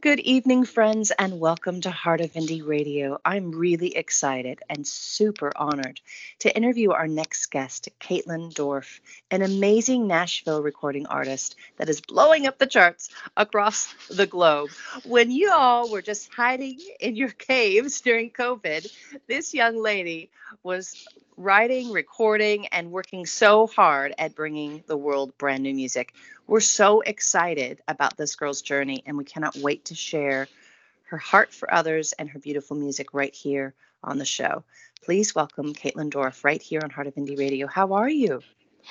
Good evening, friends, and welcome to Heart of Indie Radio. I'm really excited and super honored to interview our next guest, Caitlin Dorff, an amazing Nashville recording artist that is blowing up the charts across the globe. When you all were just hiding in your caves during COVID, this young lady was writing, recording, and working so hard at bringing the world brand new music. We're so excited about this girl's journey, and we cannot wait to share her heart for others and her beautiful music right here on the show. Please welcome Caitlin Dorff right here on Heart of Indie Radio. How are you?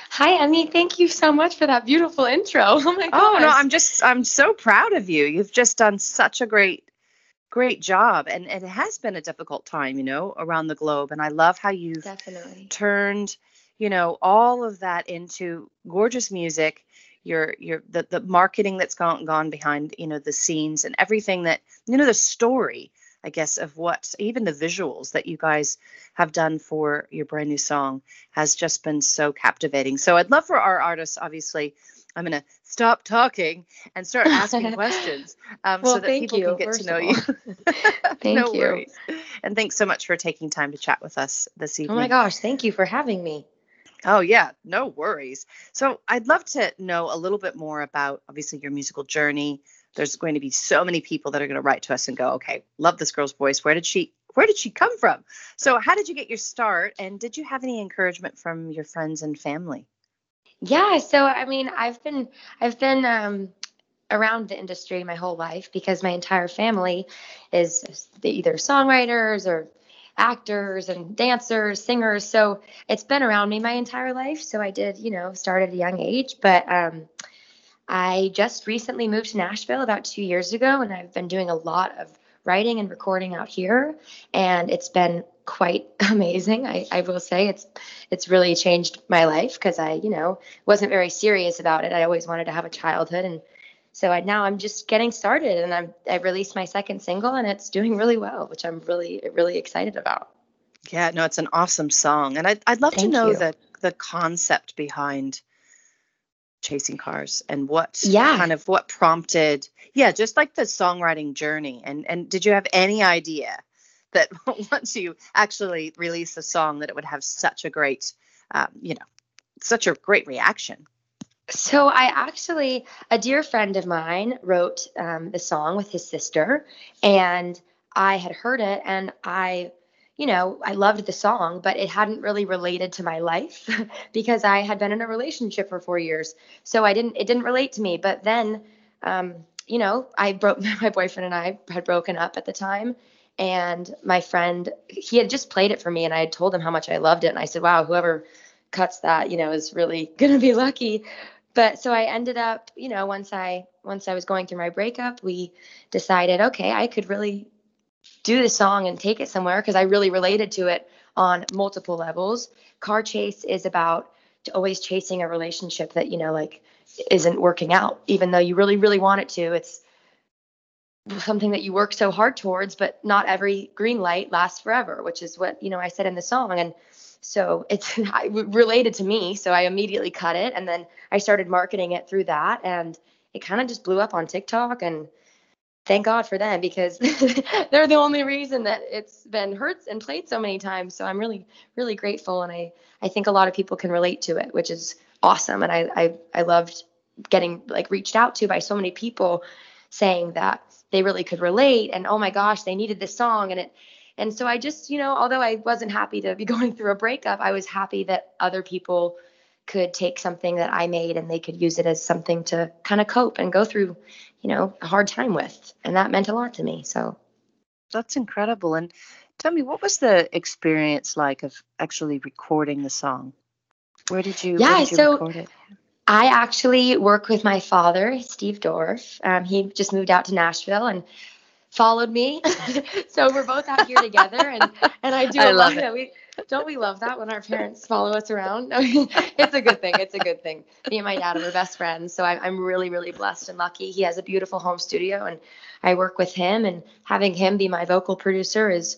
Hi, Emmy. Thank you so much for that beautiful intro. Oh my god. Oh no, I'm just I'm so proud of you. You've just done such a great great job and, and it has been a difficult time you know around the globe and i love how you've definitely. turned you know all of that into gorgeous music your your the, the marketing that's gone gone behind you know the scenes and everything that you know the story i guess of what even the visuals that you guys have done for your brand new song has just been so captivating. So i'd love for our artists obviously I'm going to stop talking and start asking questions um, well, so that people you, can get to know you. thank no you. Worries. And thanks so much for taking time to chat with us this evening. Oh my gosh, thank you for having me. Oh, yeah, no worries. So, I'd love to know a little bit more about obviously your musical journey. There's going to be so many people that are going to write to us and go, "Okay, love this girl's voice. Where did she where did she come from?" So, how did you get your start and did you have any encouragement from your friends and family? Yeah, so I mean, I've been I've been um, around the industry my whole life because my entire family is either songwriters or actors and dancers, singers. So it's been around me my entire life. So I did, you know, start at a young age, but um, I just recently moved to Nashville about two years ago, and I've been doing a lot of writing and recording out here, and it's been quite amazing. I, I will say it's it's really changed my life because I, you know, wasn't very serious about it. I always wanted to have a childhood and so I, now I'm just getting started and I'm I released my second single and it's doing really well, which I'm really really excited about. Yeah, no, it's an awesome song. And I'd, I'd love Thank to know you. the the concept behind chasing cars and what Yeah. kind of what prompted yeah just like the songwriting journey and and did you have any idea that once you actually release a song that it would have such a great um, you know such a great reaction So I actually, a dear friend of mine wrote um, the song with his sister, and I had heard it, and I, you know, I loved the song, but it hadn't really related to my life because I had been in a relationship for four years, so I didn't, it didn't relate to me. But then, um, you know, I broke, my boyfriend and I had broken up at the time, and my friend, he had just played it for me, and I had told him how much I loved it, and I said, wow, whoever cuts that, you know, is really gonna be lucky but so I ended up, you know, once I once I was going through my breakup, we decided, okay, I could really do the song and take it somewhere because I really related to it on multiple levels. Car Chase is about always chasing a relationship that, you know, like isn't working out, even though you really, really want it to. It's something that you work so hard towards, but not every green light lasts forever, which is what, you know, I said in the song. And so it's related to me. So I immediately cut it and then I started marketing it through that. And it kind of just blew up on TikTok. And thank God for them because they're the only reason that it's been heard and played so many times. So I'm really, really grateful. And I, I think a lot of people can relate to it, which is awesome. And I, I, I loved getting like reached out to by so many people saying that they really could relate and oh my gosh, they needed this song. And it, and so I just, you know, although I wasn't happy to be going through a breakup, I was happy that other people could take something that I made and they could use it as something to kind of cope and go through, you know, a hard time with. And that meant a lot to me. So that's incredible and tell me what was the experience like of actually recording the song where did you, Yeah, did you so- record it I actually work with my father, Steve Dorff. Um, he just moved out to Nashville and followed me. so we're both out here together and and I do I love that we don't we love that when our parents follow us around? it's a good thing. It's a good thing. Me and my dad are best friends, so I'm I'm really really blessed and lucky. He has a beautiful home studio, and I work with him. And having him be my vocal producer is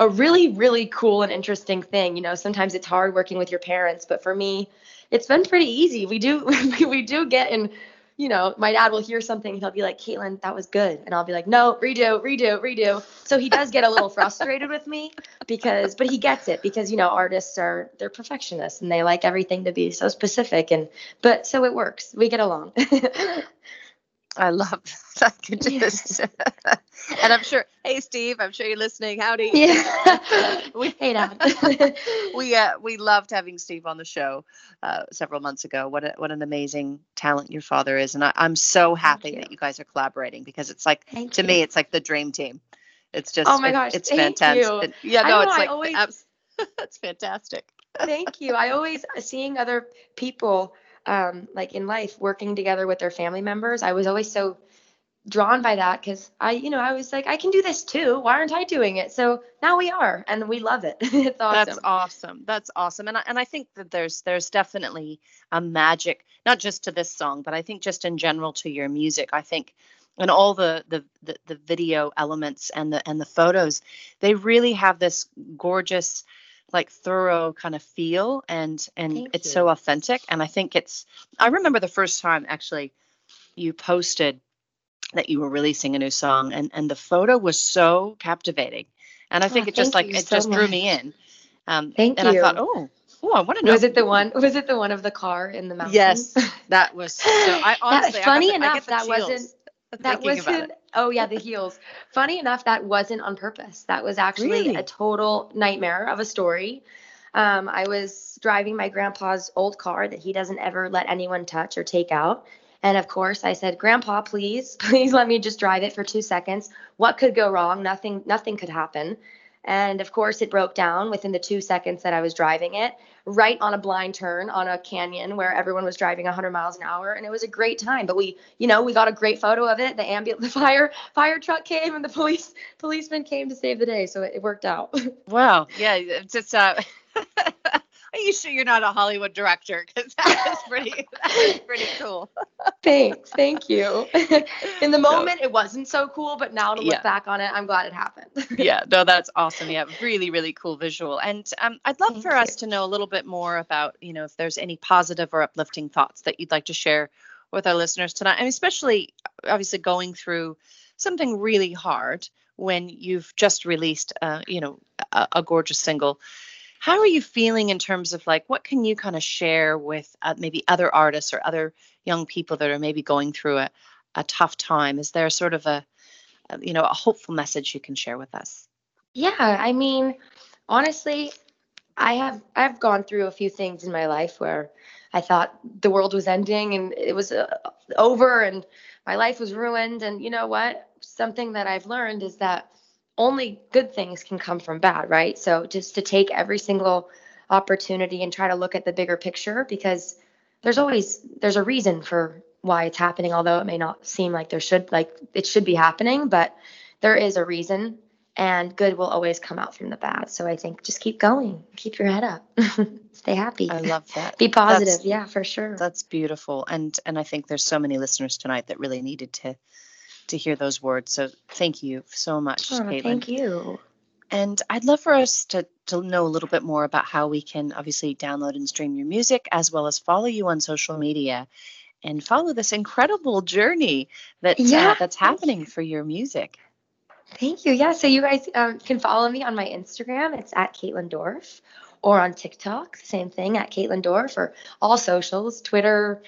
a really really cool and interesting thing. You know, sometimes it's hard working with your parents, but for me, it's been pretty easy. We do we do get in you know, my dad will hear something he'll be like, Caitlin, that was good. And I'll be like, no, redo, redo, redo. So he does get a little frustrated with me because, but he gets it because, you know, artists are, they're perfectionists and they like everything to be so specific. And, but so it works. We get along. I love that. I could just, and I'm sure. Hey, Steve, I'm sure you're listening. Howdy. Yeah. we, hey, Dad. we uh, we loved having Steve on the show uh, several months ago. What a, what an amazing talent your father is, and I, am so happy you. that you guys are collaborating because it's like Thank to you. me, it's like the dream team. It's just. Oh my gosh! it's Thank fantastic. You. yeah, no, know, it's like always, it's fantastic. Thank you. I always seeing other people um, like in life working together with their family members. I was always so drawn by that because I, you know, I was like, I can do this too. Why aren't I doing it? So now we are, and we love it. it's awesome. That's awesome. That's awesome. And I, and I think that there's there's definitely a magic, not just to this song, but I think just in general to your music. I think and all the, the the the video elements and the and the photos, they really have this gorgeous like thorough kind of feel and and Thank it's you. so authentic and i think it's i remember the first time actually you posted that you were releasing a new song and and the photo was so captivating and i think oh, it just like it so just much. drew me in um thank and you i thought oh Oh, I want to know. Was it the one? Was it the one of the car in the mountains? Yes, that was. So I honestly, that, funny I enough, that wasn't that wasn't oh yeah the heels. Funny enough that wasn't on purpose. That was actually really? a total nightmare of a story. Um, i was driving my grandpa's old car that he doesn't ever let anyone touch or take out. And of course i said grandpa please please let me just drive it for two seconds. What could go wrong? Nothing nothing could happen and of course, it broke down within the two seconds that I was driving it, right on a blind turn on a canyon where everyone was driving 100 miles an hour, and it was a great time. But we, you know, we got a great photo of it. The ambulance, the fire, fire truck came, and the police policeman came to save the day, so it, it worked out. wow, yeah, it's just uh, Are you sure you're not a Hollywood director? Because that was pretty, that was pretty cool. Thanks, thank you. In the moment, so, it wasn't so cool, but now to look yeah. back on it, I'm glad it happened. yeah, no, that's awesome. Yeah, really, really cool visual. And um, I'd love thank for you. us to know a little bit more about, you know, if there's any positive or uplifting thoughts that you'd like to share with our listeners tonight, and especially obviously going through something really hard when you've just released, uh, you know, a, a gorgeous single how are you feeling in terms of like what can you kind of share with uh, maybe other artists or other young people that are maybe going through a, a tough time? Is there sort of a, a you know a hopeful message you can share with us? Yeah, I mean, honestly, I have I've gone through a few things in my life where I thought the world was ending and it was uh, over and my life was ruined. And you know what? Something that I've learned is that only good things can come from bad, right? So just to take every single opportunity and try to look at the bigger picture because there's always there's a reason for why it's happening although it may not seem like there should like it should be happening but there is a reason and good will always come out from the bad. So i think just keep going keep your head up stay happy i love that. be positive that's, yeah for sure. That's beautiful and and i think there's so many listeners tonight that really needed to to hear those words. So thank you so much, oh, Caitlin. Thank you. And I'd love for us to, to know a little bit more about how we can obviously download and stream your music as well as follow you on social media and follow this incredible journey that uh, yeah, uh, that's happening for your music. Thank you. Yeah. So you guys um, can follow me on my Instagram. It's at Caitlin Dorff or on TikTok, same thing at Caitlin Dorff or all socials, Twitter,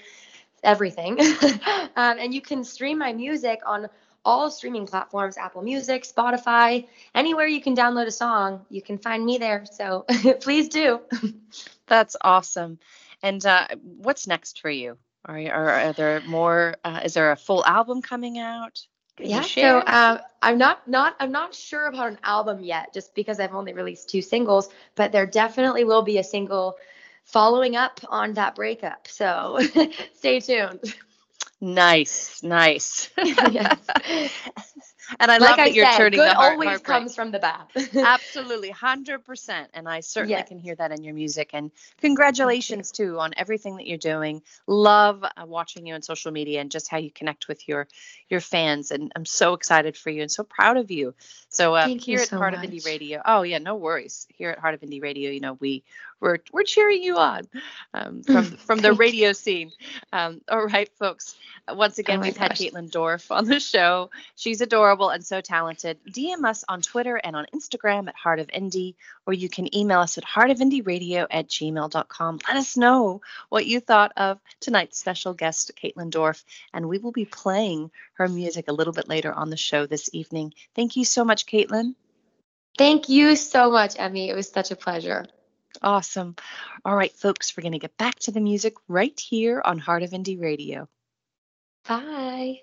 everything. um, and you can stream my music on all streaming platforms Apple Music, Spotify, anywhere you can download a song, you can find me there. So please do. That's awesome. And uh, what's next for you? Are, are, are there more? Uh, is there a full album coming out? Can yeah. So uh, I'm not not I'm not sure about an album yet, just because I've only released two singles. But there definitely will be a single following up on that breakup. So stay tuned. Nice, nice. And I like love that I you're said, turning good the heart always heartbreak. comes from the bath. Absolutely, hundred percent, and I certainly Yes. can hear that in your music. And congratulations too on everything that you're doing. Love uh, watching you on social media and just how you connect with your your fans. And I'm so excited for you and so proud of you. So uh, Thank you here at so Heart of. Indie Radio, oh yeah, no worries. Here at Heart of Indie Radio, you know we we're we're cheering you on um, from from the radio scene. Um, all right, folks. Once again, Oh we've had. Caitlin Dorff on the show. She's adorable and so talented. DM us on Twitter and on Instagram at Heart of Indie, or you can email us at heartofindieradio at gmail.com. Let us know what you thought of tonight's special guest, Caitlin Dorff, and we will be playing her music a little bit later on the show this evening. Thank you so much, Caitlin. Thank you so much, Emmy. It was such a pleasure. Awesome. All right, folks, we're going to get back to the music right here on Heart of Indie Radio. Bye.